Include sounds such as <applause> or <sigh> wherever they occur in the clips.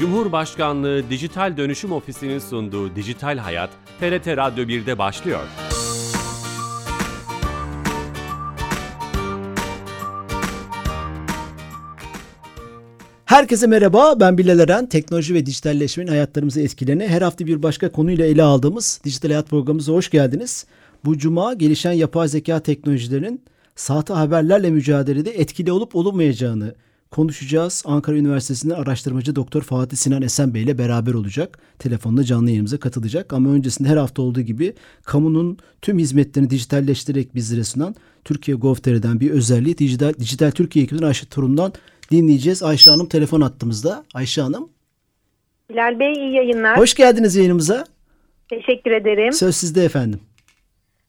Cumhurbaşkanlığı Dijital Dönüşüm Ofisi'nin sunduğu Dijital Hayat, TRT Radyo 1'de başlıyor. Herkese merhaba, ben Bilal Eren. Teknoloji ve dijitalleşmenin hayatlarımızı etkilerini her hafta bir başka konuyla ele aldığımız Dijital Hayat programımıza hoş geldiniz. Bu cuma gelişen yapay zeka teknolojilerinin sahte haberlerle mücadelede etkili olup olunmayacağını konuşacağız. Ankara Üniversitesi'nden araştırmacı Doktor Fatih Sinan Esen Bey ile beraber olacak. Telefonla canlı yayınımıza katılacak. Ama öncesinde her hafta olduğu gibi kamunun tüm hizmetlerini dijitalleştirerek bizlere sunan Türkiye Gov.tr'den bir özelliği Dijital, Dijital Türkiye ekibinden Ayşe Turun'dan dinleyeceğiz. Ayşe Hanım telefon attığımızda. Ayşe Hanım. Bilal Bey iyi yayınlar. Hoş geldiniz yayınımıza. Teşekkür ederim. Söz sizde efendim.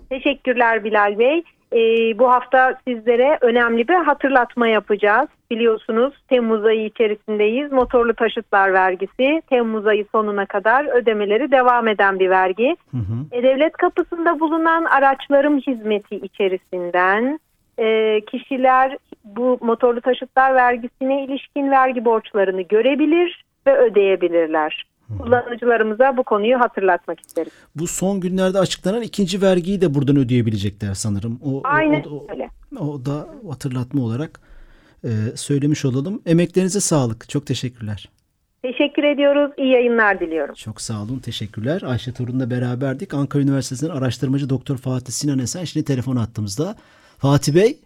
Teşekkürler Bilal Bey. Ee, bu hafta sizlere önemli bir hatırlatma yapacağız. Biliyorsunuz Temmuz ayı içerisindeyiz. Motorlu taşıtlar vergisi Temmuz ayı sonuna kadar ödemeleri devam eden bir vergi. Hı hı. E, devlet kapısında bulunan araçlarım hizmeti içerisinden e, kişiler bu motorlu taşıtlar vergisine ilişkin vergi borçlarını görebilir ve ödeyebilirler. Kullanıcılarımıza bu konuyu hatırlatmak isteriz. Bu son günlerde açıklanan ikinci vergiyi de buradan ödeyebilecekler sanırım. O, Aynen o, o, öyle. O da hatırlatma olarak e, söylemiş olalım. Emeklerinize sağlık. Çok teşekkürler. Teşekkür ediyoruz. İyi yayınlar diliyorum. Çok sağ olun. Teşekkürler. Ayşe Torun'la beraberdik. Ankara Üniversitesi'nden araştırmacı Doktor Fatih Sinan Esen şimdi telefon attığımızda. Fatih Bey.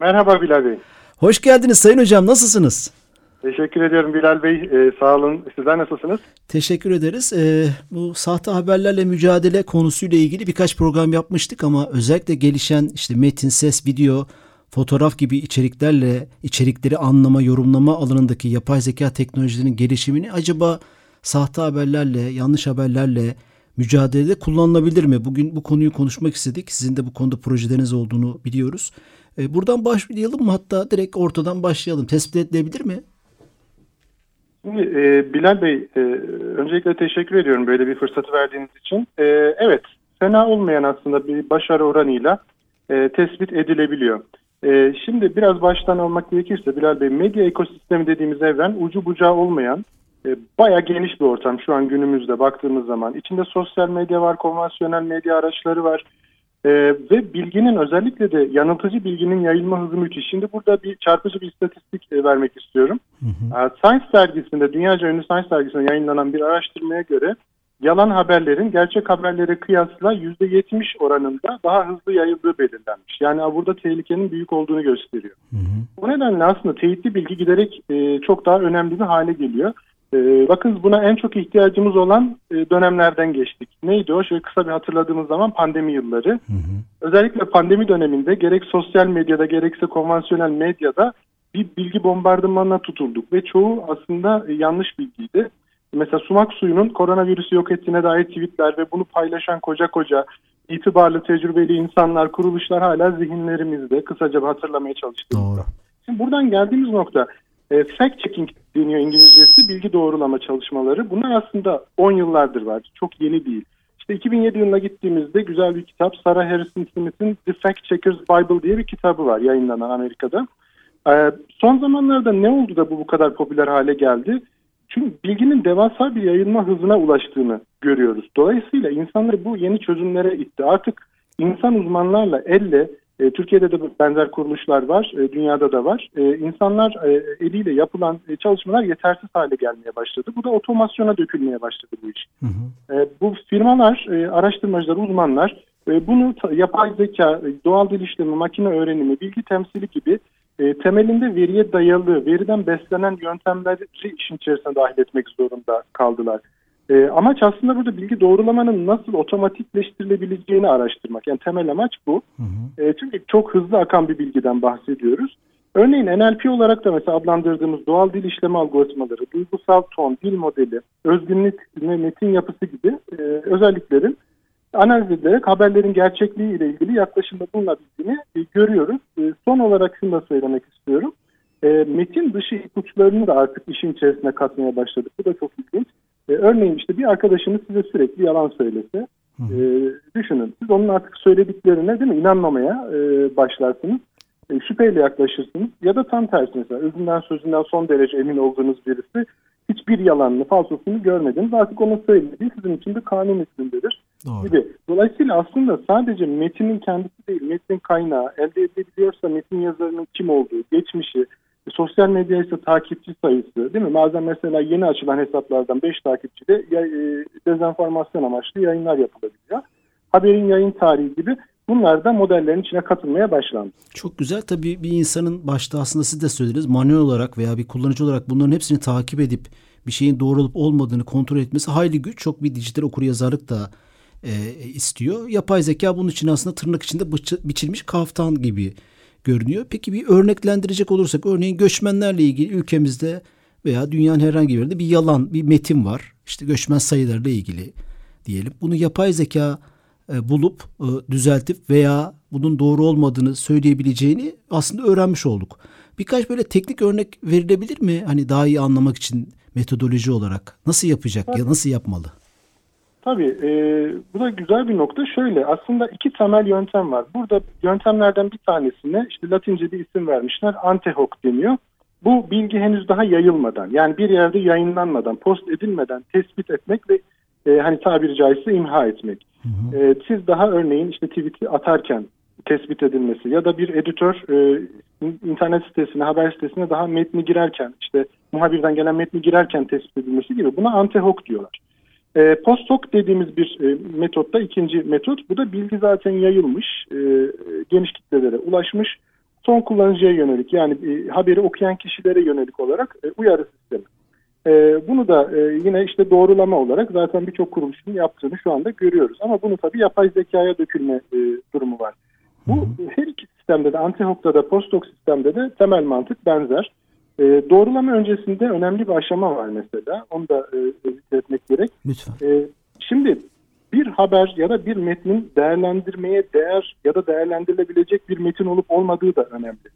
Merhaba Bilal Bey. Hoş geldiniz Sayın Hocam. Nasılsınız? Teşekkür ediyorum Bilal Bey. Ee, sağ olun. Sizler nasılsınız? Teşekkür ederiz. Ee, bu sahte haberlerle mücadele konusuyla ilgili birkaç program yapmıştık ama özellikle gelişen işte metin, ses, video, fotoğraf gibi içeriklerle içerikleri anlama, yorumlama alanındaki yapay zeka teknolojilerinin gelişimini acaba sahte haberlerle, yanlış haberlerle mücadelede kullanılabilir mi? Bugün bu konuyu konuşmak istedik. Sizin de bu konuda projeleriniz olduğunu biliyoruz. Ee, buradan başlayalım mı? Hatta direkt ortadan başlayalım. Tespit edilebilir mi? Şimdi e, Bilal Bey, e, öncelikle teşekkür ediyorum böyle bir fırsatı verdiğiniz için. E, evet, fena olmayan aslında bir başarı oranıyla e, tespit edilebiliyor. E, şimdi biraz baştan almak gerekirse Bilal Bey, medya ekosistemi dediğimiz evren ucu bucağı olmayan, e, bayağı geniş bir ortam şu an günümüzde baktığımız zaman. İçinde sosyal medya var, konvansiyonel medya araçları var, ee, ve bilginin özellikle de yanıltıcı bilginin yayılma hızı müthiş. Şimdi burada bir çarpıcı bir istatistik e, vermek istiyorum. Hı hı. Ee, Science dergisinde, dünyaca ünlü Science dergisinde yayınlanan bir araştırmaya göre yalan haberlerin gerçek haberlere kıyasla %70 oranında daha hızlı yayıldığı belirlenmiş. Yani burada tehlikenin büyük olduğunu gösteriyor. Hı hı. Bu nedenle aslında teyitli bilgi giderek e, çok daha önemli bir hale geliyor. Ee, bakın buna en çok ihtiyacımız olan e, dönemlerden geçtik. Neydi o? Şöyle kısa bir hatırladığımız zaman pandemi yılları. Hı hı. Özellikle pandemi döneminde gerek sosyal medyada gerekse konvansiyonel medyada bir bilgi bombardımanına tutulduk ve çoğu aslında e, yanlış bilgiydi. Mesela sumak suyunun koronavirüsü yok ettiğine dair tweetler ve bunu paylaşan koca koca itibarlı, tecrübeli insanlar, kuruluşlar hala zihinlerimizde. Kısaca hatırlamaya çalıştım. Doğru. Şimdi buradan geldiğimiz nokta e, fact checking deniyor İngilizcesi bilgi doğrulama çalışmaları. Bunlar aslında 10 yıllardır var. Çok yeni değil. İşte 2007 yılına gittiğimizde güzel bir kitap Sarah Harrison Smith'in The Fact Checkers Bible diye bir kitabı var yayınlanan Amerika'da. Ee, son zamanlarda ne oldu da bu bu kadar popüler hale geldi? Çünkü bilginin devasa bir yayılma hızına ulaştığını görüyoruz. Dolayısıyla insanları bu yeni çözümlere itti. Artık insan uzmanlarla elle e, Türkiye'de de benzer kuruluşlar var, e, dünyada da var. E, insanlar e, eliyle yapılan e, çalışmalar yetersiz hale gelmeye başladı. Bu da otomasyona dökülmeye başladı bu iş. Hı hı. E, bu firmalar, e, araştırmacılar, uzmanlar e, bunu yapay zeka, doğal dil işlemi, makine öğrenimi, bilgi temsili gibi e, temelinde veriye dayalı, veriden beslenen yöntemleri işin içerisine dahil etmek zorunda kaldılar. E, amaç aslında burada bilgi doğrulamanın nasıl otomatikleştirilebileceğini araştırmak. Yani temel amaç bu. Hı hı. E, çünkü çok hızlı akan bir bilgiden bahsediyoruz. Örneğin NLP olarak da mesela adlandırdığımız doğal dil işleme algoritmaları, duygusal ton, dil modeli, özgünlük ve metin yapısı gibi e, özelliklerin analiz edilerek haberlerin gerçekliği ile ilgili yaklaşımda bulunabildiğini e, görüyoruz. E, son olarak şunu da söylemek istiyorum. E, metin dışı ipuçlarını da artık işin içerisine katmaya başladık. Bu da çok ilginç. E, örneğin işte bir arkadaşınız size sürekli yalan söylese, e, düşünün siz onun artık söylediklerine değil mi inanmamaya e, başlarsınız. E, şüpheyle yaklaşırsınız ya da tam tersi mesela özünden sözünden son derece emin olduğunuz birisi hiçbir yalanını, falsosunu görmediniz. Artık onun söylediği sizin için bir kanun hükmündedir Doğru. gibi. Dolayısıyla aslında sadece metinin kendisi değil, metnin kaynağı, elde edilebiliyorsa metin yazarının kim olduğu, geçmişi, sosyal medya ise takipçi sayısı değil mi? Bazen mesela yeni açılan hesaplardan 5 takipçide ya, e, dezenformasyon amaçlı yayınlar yapılabiliyor. Haberin yayın tarihi gibi bunlar da modellerin içine katılmaya başlandı. Çok güzel. Tabii bir insanın başta aslında siz de söylediniz manuel olarak veya bir kullanıcı olarak bunların hepsini takip edip bir şeyin doğru olup olmadığını kontrol etmesi hayli güç. Çok bir dijital okuryazarlık da e, istiyor. Yapay zeka bunun için aslında tırnak içinde biçilmiş kaftan gibi görünüyor. Peki bir örneklendirecek olursak örneğin göçmenlerle ilgili ülkemizde veya dünyanın herhangi bir yerinde bir yalan, bir metin var. İşte göçmen sayılarıyla ilgili diyelim. Bunu yapay zeka e, bulup e, düzeltip veya bunun doğru olmadığını söyleyebileceğini aslında öğrenmiş olduk. Birkaç böyle teknik örnek verilebilir mi? Hani daha iyi anlamak için metodoloji olarak nasıl yapacak ya nasıl yapmalı? Tabii e, bu da güzel bir nokta. Şöyle aslında iki temel yöntem var. Burada yöntemlerden bir tanesine işte Latince bir isim vermişler. Ante hoc deniyor. Bu bilgi henüz daha yayılmadan yani bir yerde yayınlanmadan, post edilmeden tespit etmek ve e, hani tabiri caizse imha etmek. E, siz daha örneğin işte tweet'i atarken tespit edilmesi ya da bir editör e, internet sitesine, haber sitesine daha metni girerken işte muhabirden gelen metni girerken tespit edilmesi gibi buna ante hoc diyorlar. E, post hoc dediğimiz bir e, metotta ikinci metot. Bu da bilgi zaten yayılmış, e, geniş kitlelere ulaşmış. Son kullanıcıya yönelik yani e, haberi okuyan kişilere yönelik olarak e, uyarı sistemi. E, bunu da e, yine işte doğrulama olarak zaten birçok kuruluşun yaptığını şu anda görüyoruz. Ama bunu tabii yapay zekaya dökülme e, durumu var. Bu her iki sistemde de anti-hook'ta da post-hook sistemde de temel mantık benzer. E, doğrulama öncesinde önemli bir aşama var mesela. Onu da e, zikretmek gerek. Lütfen. E, şimdi bir haber ya da bir metnin değerlendirmeye değer ya da değerlendirilebilecek bir metin olup olmadığı da önemli.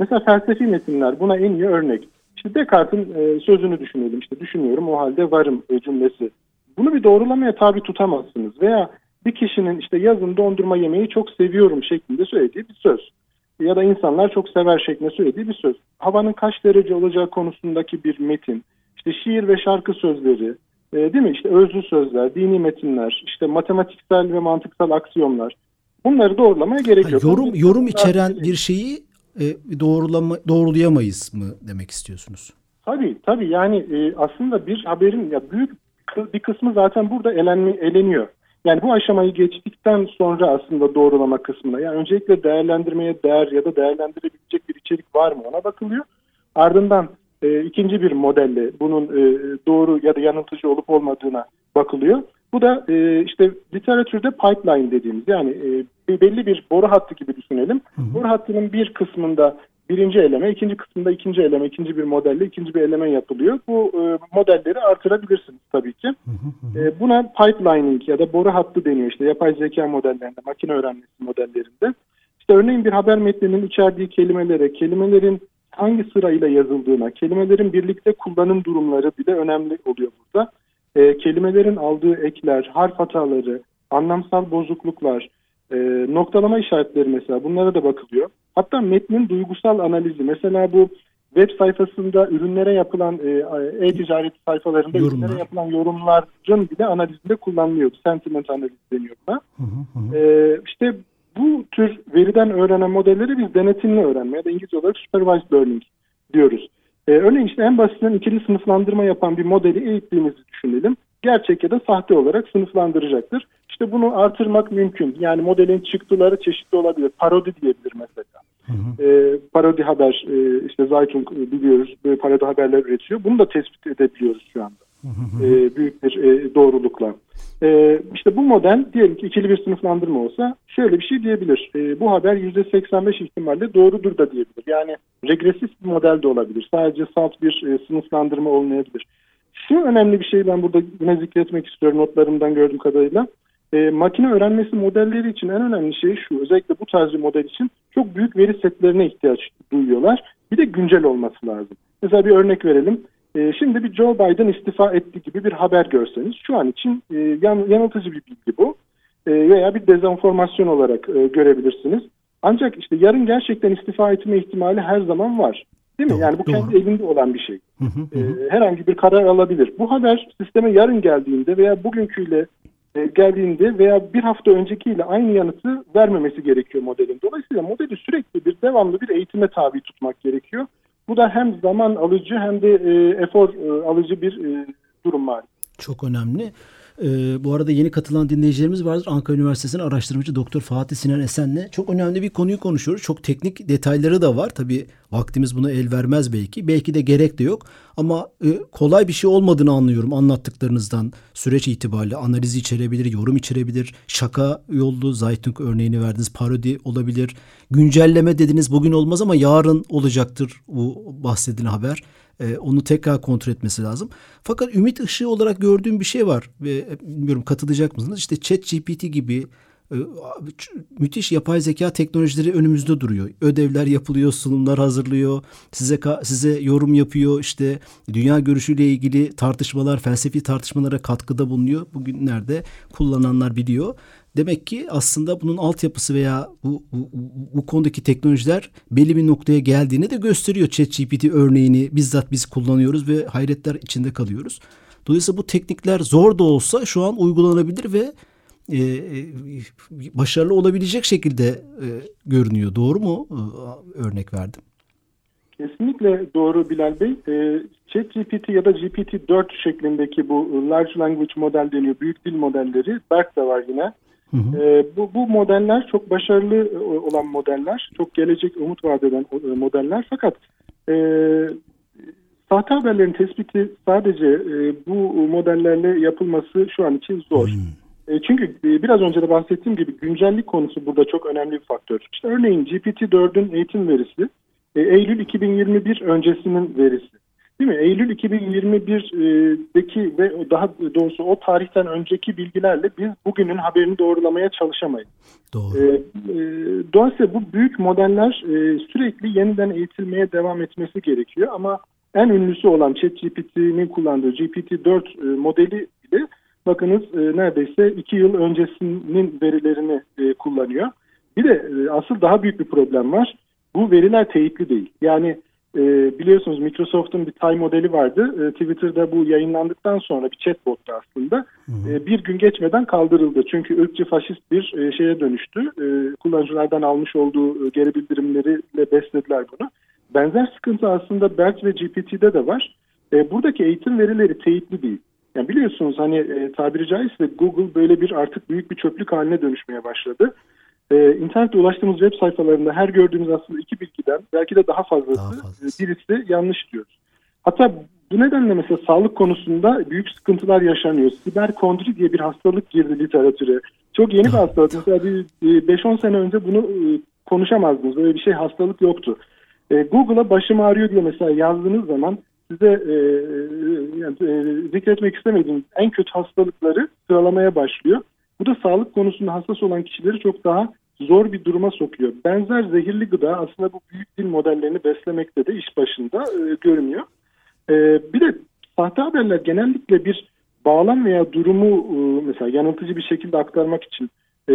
Mesela felsefi metinler buna en iyi örnek. İşte Descartes'in e, sözünü düşünelim. İşte düşünüyorum o halde varım e, cümlesi. Bunu bir doğrulamaya tabi tutamazsınız. Veya bir kişinin işte yazın dondurma yemeği çok seviyorum şeklinde söylediği bir söz. Ya da insanlar çok sever şeklinde söylediği bir söz. Havanın kaç derece olacağı konusundaki bir metin. İşte şiir ve şarkı sözleri, e, değil mi? İşte özlü sözler, dini metinler, işte matematiksel ve mantıksal aksiyonlar. Bunları doğrulamaya gerek Ha, yok. yorum Bunun yorum için- içeren bir şeyi e, doğrulama doğrulayamayız mı demek istiyorsunuz? Tabii tabii yani e, aslında bir haberin ya büyük bir kısmı zaten burada elenmi, eleniyor. Yani bu aşamayı geçtikten sonra aslında doğrulama kısmına yani öncelikle değerlendirmeye değer ya da değerlendirebilecek bir içerik var mı ona bakılıyor. Ardından e, ikinci bir modelle bunun e, doğru ya da yanıltıcı olup olmadığına bakılıyor. Bu da e, işte literatürde pipeline dediğimiz yani e, belli bir boru hattı gibi düşünelim. Boru hattının bir kısmında birinci eleme, ikinci kısmında ikinci eleme, ikinci bir modelle ikinci bir eleme yapılıyor. Bu e, modelleri artırabilirsiniz tabii ki. E, buna pipelining ya da boru hattı deniyor işte yapay zeka modellerinde, makine öğrenmesi modellerinde. İşte örneğin bir haber metninin içerdiği kelimelere, kelimelerin hangi sırayla yazıldığına, kelimelerin birlikte kullanım durumları bile önemli oluyor burada. E, kelimelerin aldığı ekler, harf hataları, anlamsal bozukluklar, e, noktalama işaretleri mesela bunlara da bakılıyor. Hatta metnin duygusal analizi mesela bu web sayfasında ürünlere yapılan e, e-ticaret sayfalarında Yorumlar. ürünlere yapılan yorumların bile analizinde kullanılıyor. Sentiment analizi deniyor buna. Hı hı hı. Ee, işte bu tür veriden öğrenen modelleri biz denetimli öğrenme ya da İngilizce olarak supervised learning diyoruz. Ee, örneğin işte en basitinden ikili sınıflandırma yapan bir modeli eğittiğimizi düşünelim. Gerçek ya da sahte olarak sınıflandıracaktır. İşte bunu artırmak mümkün. Yani modelin çıktıları çeşitli olabilir. Parodi diyebilir mesela. Ee, parodi haber, e, işte Zaytung e, biliyoruz böyle parodi haberler üretiyor. Bunu da tespit edebiliyoruz şu anda. Ee, büyük bir e, doğrulukla. Ee, işte bu model diyelim ki ikili bir sınıflandırma olsa şöyle bir şey diyebilir. Ee, bu haber %85 ihtimalle doğrudur da diyebilir. Yani regresif bir model de olabilir. Sadece salt bir e, sınıflandırma olmayabilir. Şu önemli bir şey ben burada yine zikretmek istiyorum notlarımdan gördüğüm kadarıyla. E, makine öğrenmesi modelleri için en önemli şey şu. Özellikle bu tarz bir model için çok büyük veri setlerine ihtiyaç duyuyorlar. Bir de güncel olması lazım. Mesela bir örnek verelim. E, şimdi bir Joe Biden istifa etti gibi bir haber görseniz şu an için e, yan, yanıltıcı bir bilgi bu. E, veya bir dezenformasyon olarak e, görebilirsiniz. Ancak işte yarın gerçekten istifa etme ihtimali her zaman var. Değil mi? Doğru, yani bu kendi doğru. elinde olan bir şey. Hı hı, Ee, hı. herhangi bir karar alabilir. Bu haber sisteme yarın geldiğinde veya bugünküyle e, geldiğinde veya bir hafta öncekiyle aynı yanıtı vermemesi gerekiyor modelin. Dolayısıyla modeli sürekli bir devamlı bir eğitime tabi tutmak gerekiyor. Bu da hem zaman alıcı hem de e, efor e, alıcı bir e, durum var. Çok önemli. Ee, bu arada yeni katılan dinleyicilerimiz vardır. Ankara Üniversitesi'nin araştırmacı Doktor Fatih Sinan Esen'le çok önemli bir konuyu konuşuyoruz. Çok teknik detayları da var. Tabii vaktimiz buna el vermez belki. Belki de gerek de yok. Ama e, kolay bir şey olmadığını anlıyorum anlattıklarınızdan. Süreç itibariyle analizi içerebilir, yorum içerebilir. Şaka yollu Zaytung örneğini verdiniz. Parodi olabilir. Güncelleme dediniz bugün olmaz ama yarın olacaktır bu bahsedilen haber. Ee, onu tekrar kontrol etmesi lazım. Fakat ümit ışığı olarak gördüğüm bir şey var ve e, bilmiyorum katılacak mısınız? İşte ChatGPT gibi e, müthiş yapay zeka teknolojileri önümüzde duruyor. Ödevler yapılıyor, sunumlar hazırlıyor, size size yorum yapıyor. İşte dünya görüşüyle ilgili tartışmalar, felsefi tartışmalara katkıda bulunuyor. Bugünlerde kullananlar biliyor. Demek ki aslında bunun altyapısı veya bu, bu, bu- konudaki teknolojiler belli bir noktaya geldiğini de gösteriyor. ChatGPT örneğini bizzat biz kullanıyoruz ve hayretler içinde kalıyoruz. Dolayısıyla bu teknikler zor da olsa şu an uygulanabilir ve e, e, başarılı olabilecek şekilde e, görünüyor. Doğru mu? E, örnek verdim. Kesinlikle doğru Bilal Bey. Ee, ChatGPT ya da GPT-4 şeklindeki bu Large Language Model deniyor. Büyük dil modelleri. BERT de var yine. Hı hı. Ee, bu, bu modeller çok başarılı e, olan modeller. Çok gelecek umut vaat eden e, modeller. Fakat e, sahte haberlerin tespiti sadece e, bu modellerle yapılması şu an için zor. Hmm. E, çünkü e, biraz önce de bahsettiğim gibi güncellik konusu burada çok önemli bir faktör. İşte örneğin GPT-4'ün eğitim verisi e, Eylül 2021 öncesinin verisi. Değil mi? Eylül 2021'deki ve daha doğrusu o tarihten önceki bilgilerle biz bugünün haberini doğrulamaya çalışamayız. Doğru. E, e, dolayısıyla bu büyük modeller e, sürekli yeniden eğitilmeye devam etmesi gerekiyor ama en ünlüsü olan ChatGPT'nin kullandığı GPT-4 e, modeli bile bakınız e, neredeyse iki yıl öncesinin verilerini e, kullanıyor. Bir de e, asıl daha büyük bir problem var. Bu veriler teyitli değil. Yani e, biliyorsunuz Microsoft'un bir Time modeli vardı. E, Twitter'da bu yayınlandıktan sonra bir chatbot'tu aslında. E, bir gün geçmeden kaldırıldı. Çünkü ırkçı faşist bir e, şeye dönüştü. E, kullanıcılardan almış olduğu e, geri bildirimleriyle beslediler bunu. Benzer sıkıntı aslında BERT ve GPT'de de var. E, buradaki eğitim verileri teyitli değil. Yani biliyorsunuz hani e, tabiri caizse Google böyle bir artık büyük bir çöplük haline dönüşmeye başladı. E, internette ulaştığımız web sayfalarında her gördüğümüz aslında iki bilgiden belki de daha fazlası, Daha fazlası. e, birisi yanlış diyoruz. Hatta bu nedenle mesela sağlık konusunda büyük sıkıntılar yaşanıyor. Siberkondri diye bir hastalık girdi literatüre. Çok yeni bir hastalık. Mesela bir e, 5-10 sene önce bunu e, konuşamazdınız. Böyle bir şey hastalık yoktu. E, Google'a başım ağrıyor diye mesela yazdığınız zaman size e, yani, e, zikretmek istemediğim en kötü hastalıkları sıralamaya başlıyor. Bu da sağlık konusunda hassas olan kişileri çok daha zor bir duruma sokuyor. Benzer zehirli gıda aslında bu büyük dil modellerini beslemekte de iş başında e, görünüyor. E, bir de sahte haberler genellikle bir bağlam veya durumu e, mesela yanıltıcı bir şekilde aktarmak için e,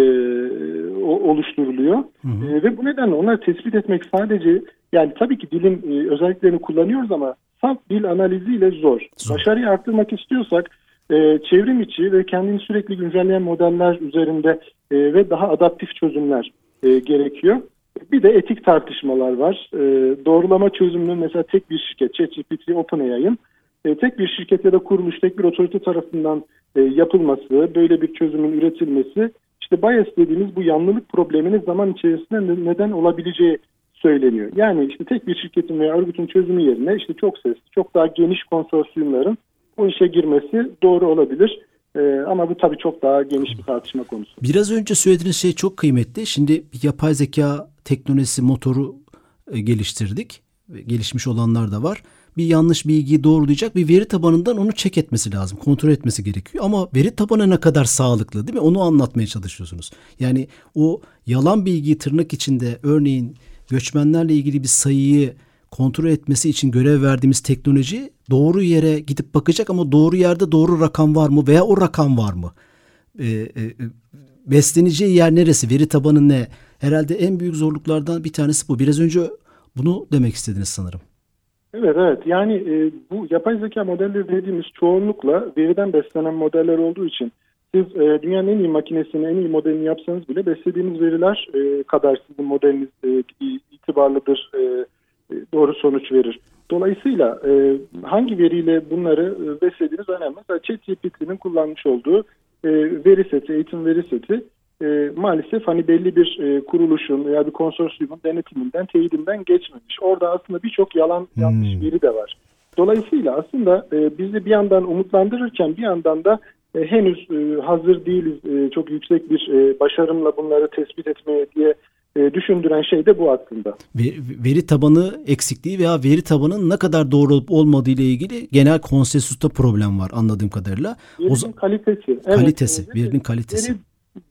oluşturuluyor. Hı hı. E, ve bu nedenle onları tespit etmek sadece yani tabii ki dilin e, özelliklerini kullanıyoruz ama salt dil analiziyle zor. Zor. Başarıyı arttırmak istiyorsak e, çevrim içi ve kendini sürekli güncelleyen modeller üzerinde e, ve daha adaptif çözümler e, gerekiyor. Bir de etik tartışmalar var. E, doğrulama çözümünün mesela tek bir şirket, ChatGPT, OpenAI'ın e, tek bir şirket ya da kuruluş, tek bir otorite tarafından e, yapılması, böyle bir çözümün üretilmesi, işte bias dediğimiz bu yanlılık probleminin zaman içerisinde ne- neden olabileceği söyleniyor. Yani işte tek bir şirketin veya örgütün çözümü yerine işte çok sesli, çok daha geniş konsorsiyumların bu işe girmesi doğru olabilir. E, ama bu tabii çok daha geniş bir tartışma konusu. Biraz önce söylediğiniz şey çok kıymetli. Şimdi yapay zeka teknolojisi motoru e, geliştirdik. Gelişmiş olanlar da var. Bir yanlış bilgiyi doğrulayacak bir veri tabanından onu çek etmesi lazım. Kontrol etmesi gerekiyor. Ama veri tabanı ne kadar sağlıklı değil mi? Onu anlatmaya çalışıyorsunuz. Yani o yalan bilgiyi tırnak içinde örneğin göçmenlerle ilgili bir sayıyı kontrol etmesi için görev verdiğimiz teknoloji doğru yere gidip bakacak ama doğru yerde doğru rakam var mı veya o rakam var mı? e, e, besleneceği yer neresi? Veri tabanı ne? Herhalde en büyük zorluklardan bir tanesi bu. Biraz önce bunu demek istediniz sanırım. Evet evet yani e, bu yapay zeka modelleri dediğimiz çoğunlukla veriden beslenen modeller olduğu için siz e, dünyanın en iyi makinesini en iyi modelini yapsanız bile beslediğiniz veriler e, kadar sizin modeliniz e, itibarlıdır e, doğru sonuç verir. Dolayısıyla e, hangi veriyle bunları e, beslediğiniz önemli. Mesela ChatGPT'nin kullanmış olduğu e, veri seti, eğitim veri seti e, maalesef hani belli bir e, kuruluşun veya bir konsorsiyumun denetiminden, teyidinden geçmemiş. Orada aslında birçok yalan Hmm. yanlış veri de var. Dolayısıyla aslında e, bizi bir yandan umutlandırırken bir yandan da e, henüz e, hazır değiliz e, çok yüksek bir e, başarımla bunları tespit etmeye diye e, düşündüren şey de bu aslında. Veri, tabanı eksikliği veya veri tabanının ne kadar doğru olup olmadığı ile ilgili genel konsensusta problem var anladığım kadarıyla. Verinin O, kalitesi. kalitesi, Evet, verinin kalitesi. Veri-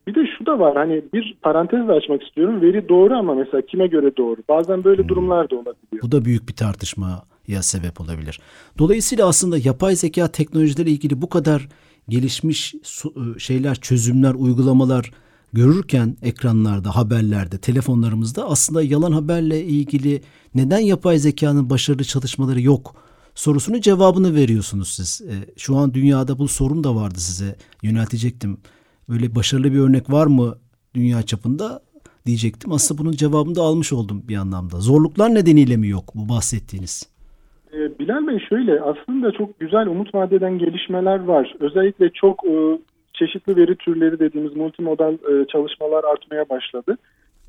bir de şu da var hani bir parantez de açmak istiyorum. Veri doğru ama mesela kime göre doğru? Bazen böyle Hmm. durumlar da olabiliyor. Bu da büyük bir tartışmaya sebep olabilir. Dolayısıyla aslında yapay zeka teknolojileri ilgili bu kadar gelişmiş su- şeyler, çözümler, uygulamalar görürken ekranlarda, haberlerde, telefonlarımızda aslında yalan haberle ilgili neden yapay zekanın başarılı çalışmaları yok sorusunun cevabını veriyorsunuz siz. E, Şu an dünyada bu sorum da vardı size yöneltecektim. Böyle başarılı bir örnek var mı dünya çapında diyecektim. Aslında bunun cevabını da almış oldum bir anlamda. Zorluklar nedeniyle mi yok bu bahsettiğiniz? Ee, Bilal Bey şöyle aslında çok güzel umut vadeden gelişmeler var. Özellikle çok e, çeşitli veri türleri dediğimiz multimodal e, çalışmalar artmaya başladı.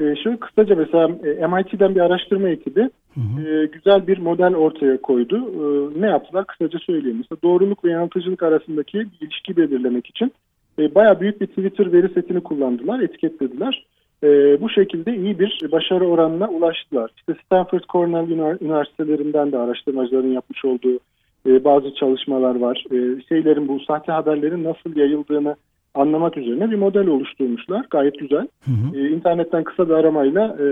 E, şöyle kısaca mesela e, MIT'den bir araştırma ekibi e, güzel bir model ortaya koydu. E, ne yaptılar kısaca söyleyeyim. Mesela doğruluk ve yanıltıcılık arasındaki ilişki belirlemek için e, bayağı büyük bir Twitter veri setini kullandılar, etiketlediler. E, bu şekilde iyi bir başarı oranına ulaştılar. İşte Stanford Cornell Üniver- üniversitelerinden de araştırmacıların yapmış olduğu e, bazı çalışmalar var. E, şeylerin bu sahte haberlerin nasıl yayıldığını anlamak üzerine bir model oluşturmuşlar. Gayet güzel. E, internetten kısa bir aramayla e,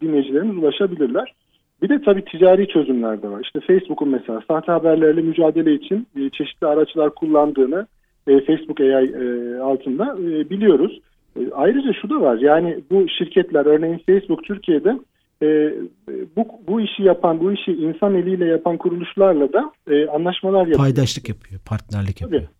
dinleyicilerimiz ulaşabilirler. Bir de tabii ticari çözümler de var. İşte Facebook'un mesela sahte haberlerle mücadele için e, çeşitli araçlar kullandığını e, Facebook AI e, altında e, biliyoruz. E, ayrıca şu da var. Yani bu şirketler örneğin Facebook Türkiye'de e, bu, bu işi yapan, bu işi insan eliyle yapan kuruluşlarla da e, anlaşmalar yapıyor. Paydaşlık yapıyor, partnerlik yapıyor. Tabii.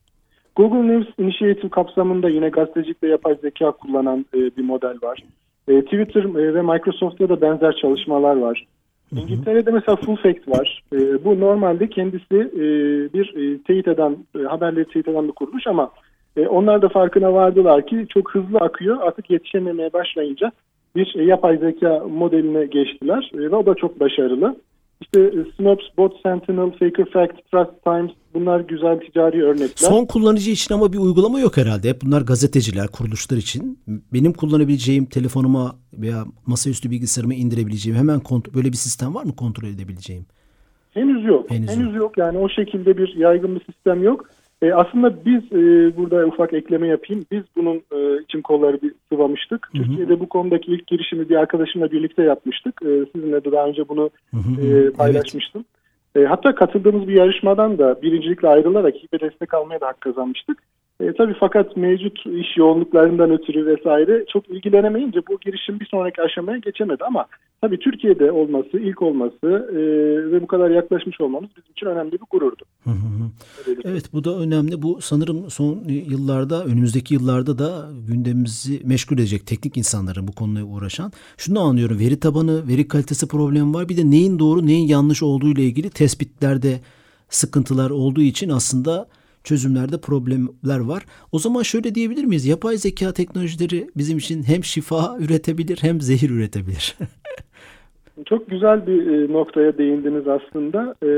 Google News Initiative kapsamında yine gazetecilikte yapay zeka kullanan e, bir model var. E, Twitter e, ve Microsoft'ta da benzer çalışmalar var. İngiltere'de mesela Full Fact var. E, bu normalde kendisi e, bir e, teyit eden, e, haberleri teyit eden bir kuruluş ama e, onlar da farkına vardılar ki çok hızlı akıyor. Artık yetişememeye başlayınca bir yapay zeka modeline geçtiler e, ve o da çok başarılı. İşte e, Snopes, Bot Sentinel, Faker Fact, Trust Times bunlar güzel ticari örnekler. Son kullanıcı için ama bir uygulama yok herhalde. Hep bunlar gazeteciler, kuruluşlar için. Benim kullanabileceğim telefonuma veya masaüstü bilgisayarıma indirebileceğim hemen kontrol böyle bir sistem var mı kontrol edebileceğim? Henüz yok. Henüz Henüz, yok. Yani o şekilde bir yaygın bir sistem yok. E, aslında biz e, burada ufak ekleme yapayım. Biz bunun e, için kolları bir sıvamıştık. Türkiye'de bu konudaki ilk girişimi bir arkadaşımla birlikte yapmıştık. E, sizinle de daha önce bunu Hı hı, e, evet. paylaşmıştım. E, hatta katıldığımız bir yarışmadan da birincilikle ayrılarak hibe destek almaya da hak kazanmıştık. E, tabii fakat mevcut iş yoğunluklarından ötürü vesaire çok ilgilenemeyince bu girişim bir sonraki aşamaya geçemedi ama tabii Türkiye'de olması, ilk olması e, ve bu kadar yaklaşmış olmamız bizim için önemli bir gururdu. Evet bu da önemli. Bu sanırım son yıllarda, önümüzdeki yıllarda da gündemimizi meşgul edecek teknik insanların bu konuya uğraşan. Şunu anlıyorum. Veri tabanı, veri kalitesi problemi var. Bir de neyin doğru, neyin yanlış olduğu ile ilgili tespitlerde sıkıntılar olduğu için aslında çözümlerde problemler var. O zaman şöyle diyebilir miyiz? Yapay zeka teknolojileri bizim için hem şifa üretebilir hem zehir üretebilir. <laughs> Çok güzel bir e, noktaya değindiniz aslında. E,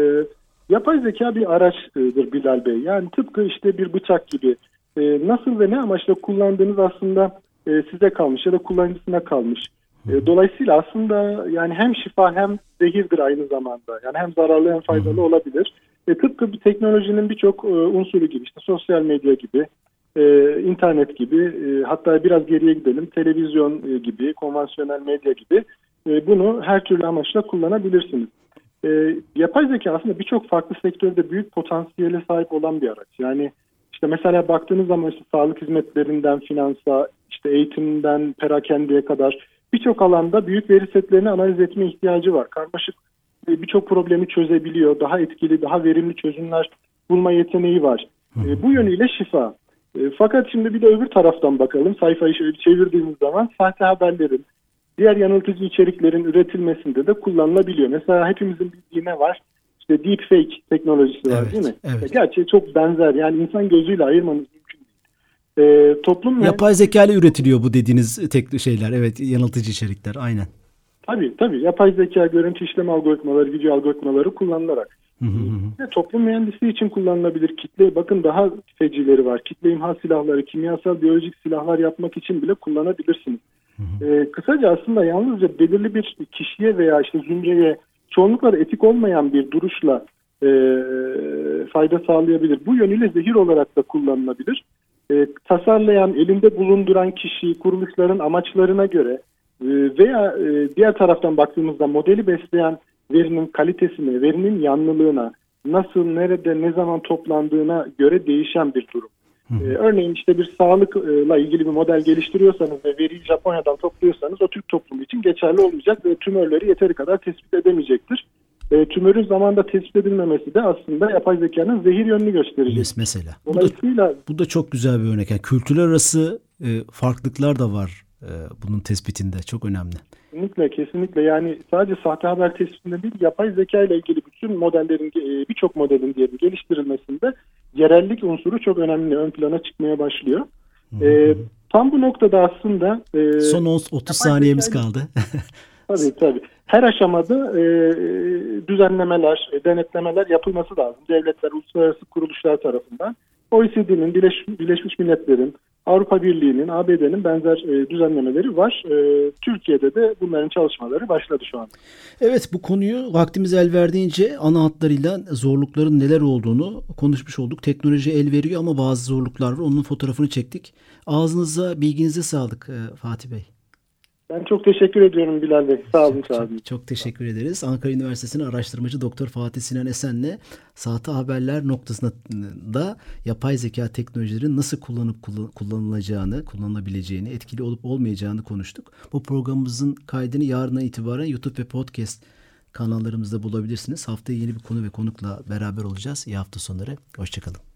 yapay zeka bir araçtır Bilal Bey. Yani tıpkı işte bir bıçak gibi. E, nasıl ve ne amaçla kullandığınız aslında size kalmış ya da kullanıcısına kalmış. Dolayısıyla aslında yani hem şifa hem zehirdir aynı zamanda. Yani hem zararlı hem faydalı olabilir. E, tıpkı bir teknolojinin birçok e, unsuru gibi işte sosyal medya gibi, e, internet gibi e, hatta biraz geriye gidelim televizyon e, gibi, konvansiyonel medya gibi e, bunu her türlü amaçla kullanabilirsiniz. E, yapay zeka aslında birçok farklı sektörde büyük potansiyele sahip olan bir araç. Yani işte mesela baktığınız zaman işte sağlık hizmetlerinden finansa, işte eğitimden perakendeye kadar birçok alanda büyük veri setlerini analiz etme ihtiyacı var. Karmaşık birçok problemi çözebiliyor. Daha etkili, daha verimli çözümler bulma yeteneği var. E, bu yönüyle şifa. E, fakat şimdi bir de öbür taraftan bakalım. Sayfayı şöyle çevirdiğimiz zaman sahte haberlerin, diğer yanıltıcı içeriklerin üretilmesinde de kullanılabiliyor. Mesela hepimizin bildiği ne var? İşte deepfake teknolojisi var Evet, değil mi? evet. Gerçi çok benzer. Yani insan gözüyle ayırmanız mümkün değil. E, toplum Yapay zeka ile üretiliyor bu dediğiniz tek şeyler. Evet yanıltıcı içerikler aynen. Tabii tabii yapay zeka, görüntü işleme algoritmaları, video algoritmaları kullanılarak Hı hı hı. Ve toplum mühendisliği için kullanılabilir kitle bakın daha fecileri var. Kitle imha silahları, kimyasal biyolojik silahlar yapmak için bile kullanabilirsiniz. Ee, kısaca aslında yalnızca belirli bir kişiye veya işte zümreye çoğunlukla etik olmayan bir duruşla e, fayda sağlayabilir. Bu yönüyle zehir olarak da kullanılabilir. E, tasarlayan, elinde bulunduran kişi, kuruluşların amaçlarına göre veya e, diğer taraftan baktığımızda modeli besleyen verinin kalitesine, verinin yanlılığına, nasıl, nerede, ne zaman toplandığına göre değişen bir durum. Ee, örneğin işte bir sağlıkla ilgili bir model geliştiriyorsanız ve veriyi Japonya'dan topluyorsanız o Türk toplumu için geçerli olmayacak ve tümörleri yeteri kadar tespit edemeyecektir. E, tümörün zamanda tespit edilmemesi de aslında yapay zekanın zehir yönünü gösterecek. Mes- Mesela. Bu da, Dolayısıyla bu da çok güzel bir örnek. Yani kültürler arası e, farklılıklar da var bunun tespitinde. Çok önemli. Kesinlikle kesinlikle yani sadece sahte haber tespitinde değil yapay zeka ile ilgili bütün modellerin e, birçok modelin diyelim geliştirilmesinde yerellik unsuru çok önemli ön plana çıkmaya başlıyor. E, tam bu noktada aslında e, Son 10 30 saniyemiz zekayla- kaldı. <laughs> tabii tabii her aşamada e, düzenlemeler, e, denetlemeler yapılması lazım. Devletler, uluslararası kuruluşlar tarafından. OECD'nin, Birleş, Birleşmiş Milletler'in, Avrupa Birliği'nin, ABD'nin benzer e, düzenlemeleri var. E, Türkiye'de de bunların çalışmaları başladı şu an. Evet bu konuyu vaktimiz el verdiğince ana hatlarıyla zorlukların neler olduğunu konuşmuş olduk. Teknoloji el veriyor ama bazı zorluklar var. Onun fotoğrafını çektik. Ağzınıza, bilginize sağlık e, Fatih Bey. Ben çok teşekkür ediyorum Bilal Bey. Sağ olun, olun. Çok, çok teşekkür ederiz. Ankara Üniversitesi'nin araştırmacı Doktor Fatih Sinan Esen'le sahte haberler noktasında yapay zeka teknolojilerin nasıl kullanıp kullan- kullanılacağını, kullanılabileceğini, etkili olup olmayacağını konuştuk. Bu programımızın kaydını yarından itibaren YouTube ve podcast kanallarımızda bulabilirsiniz. Haftaya yeni bir konu ve konukla beraber olacağız. İyi hafta sonları. Hoşçakalın.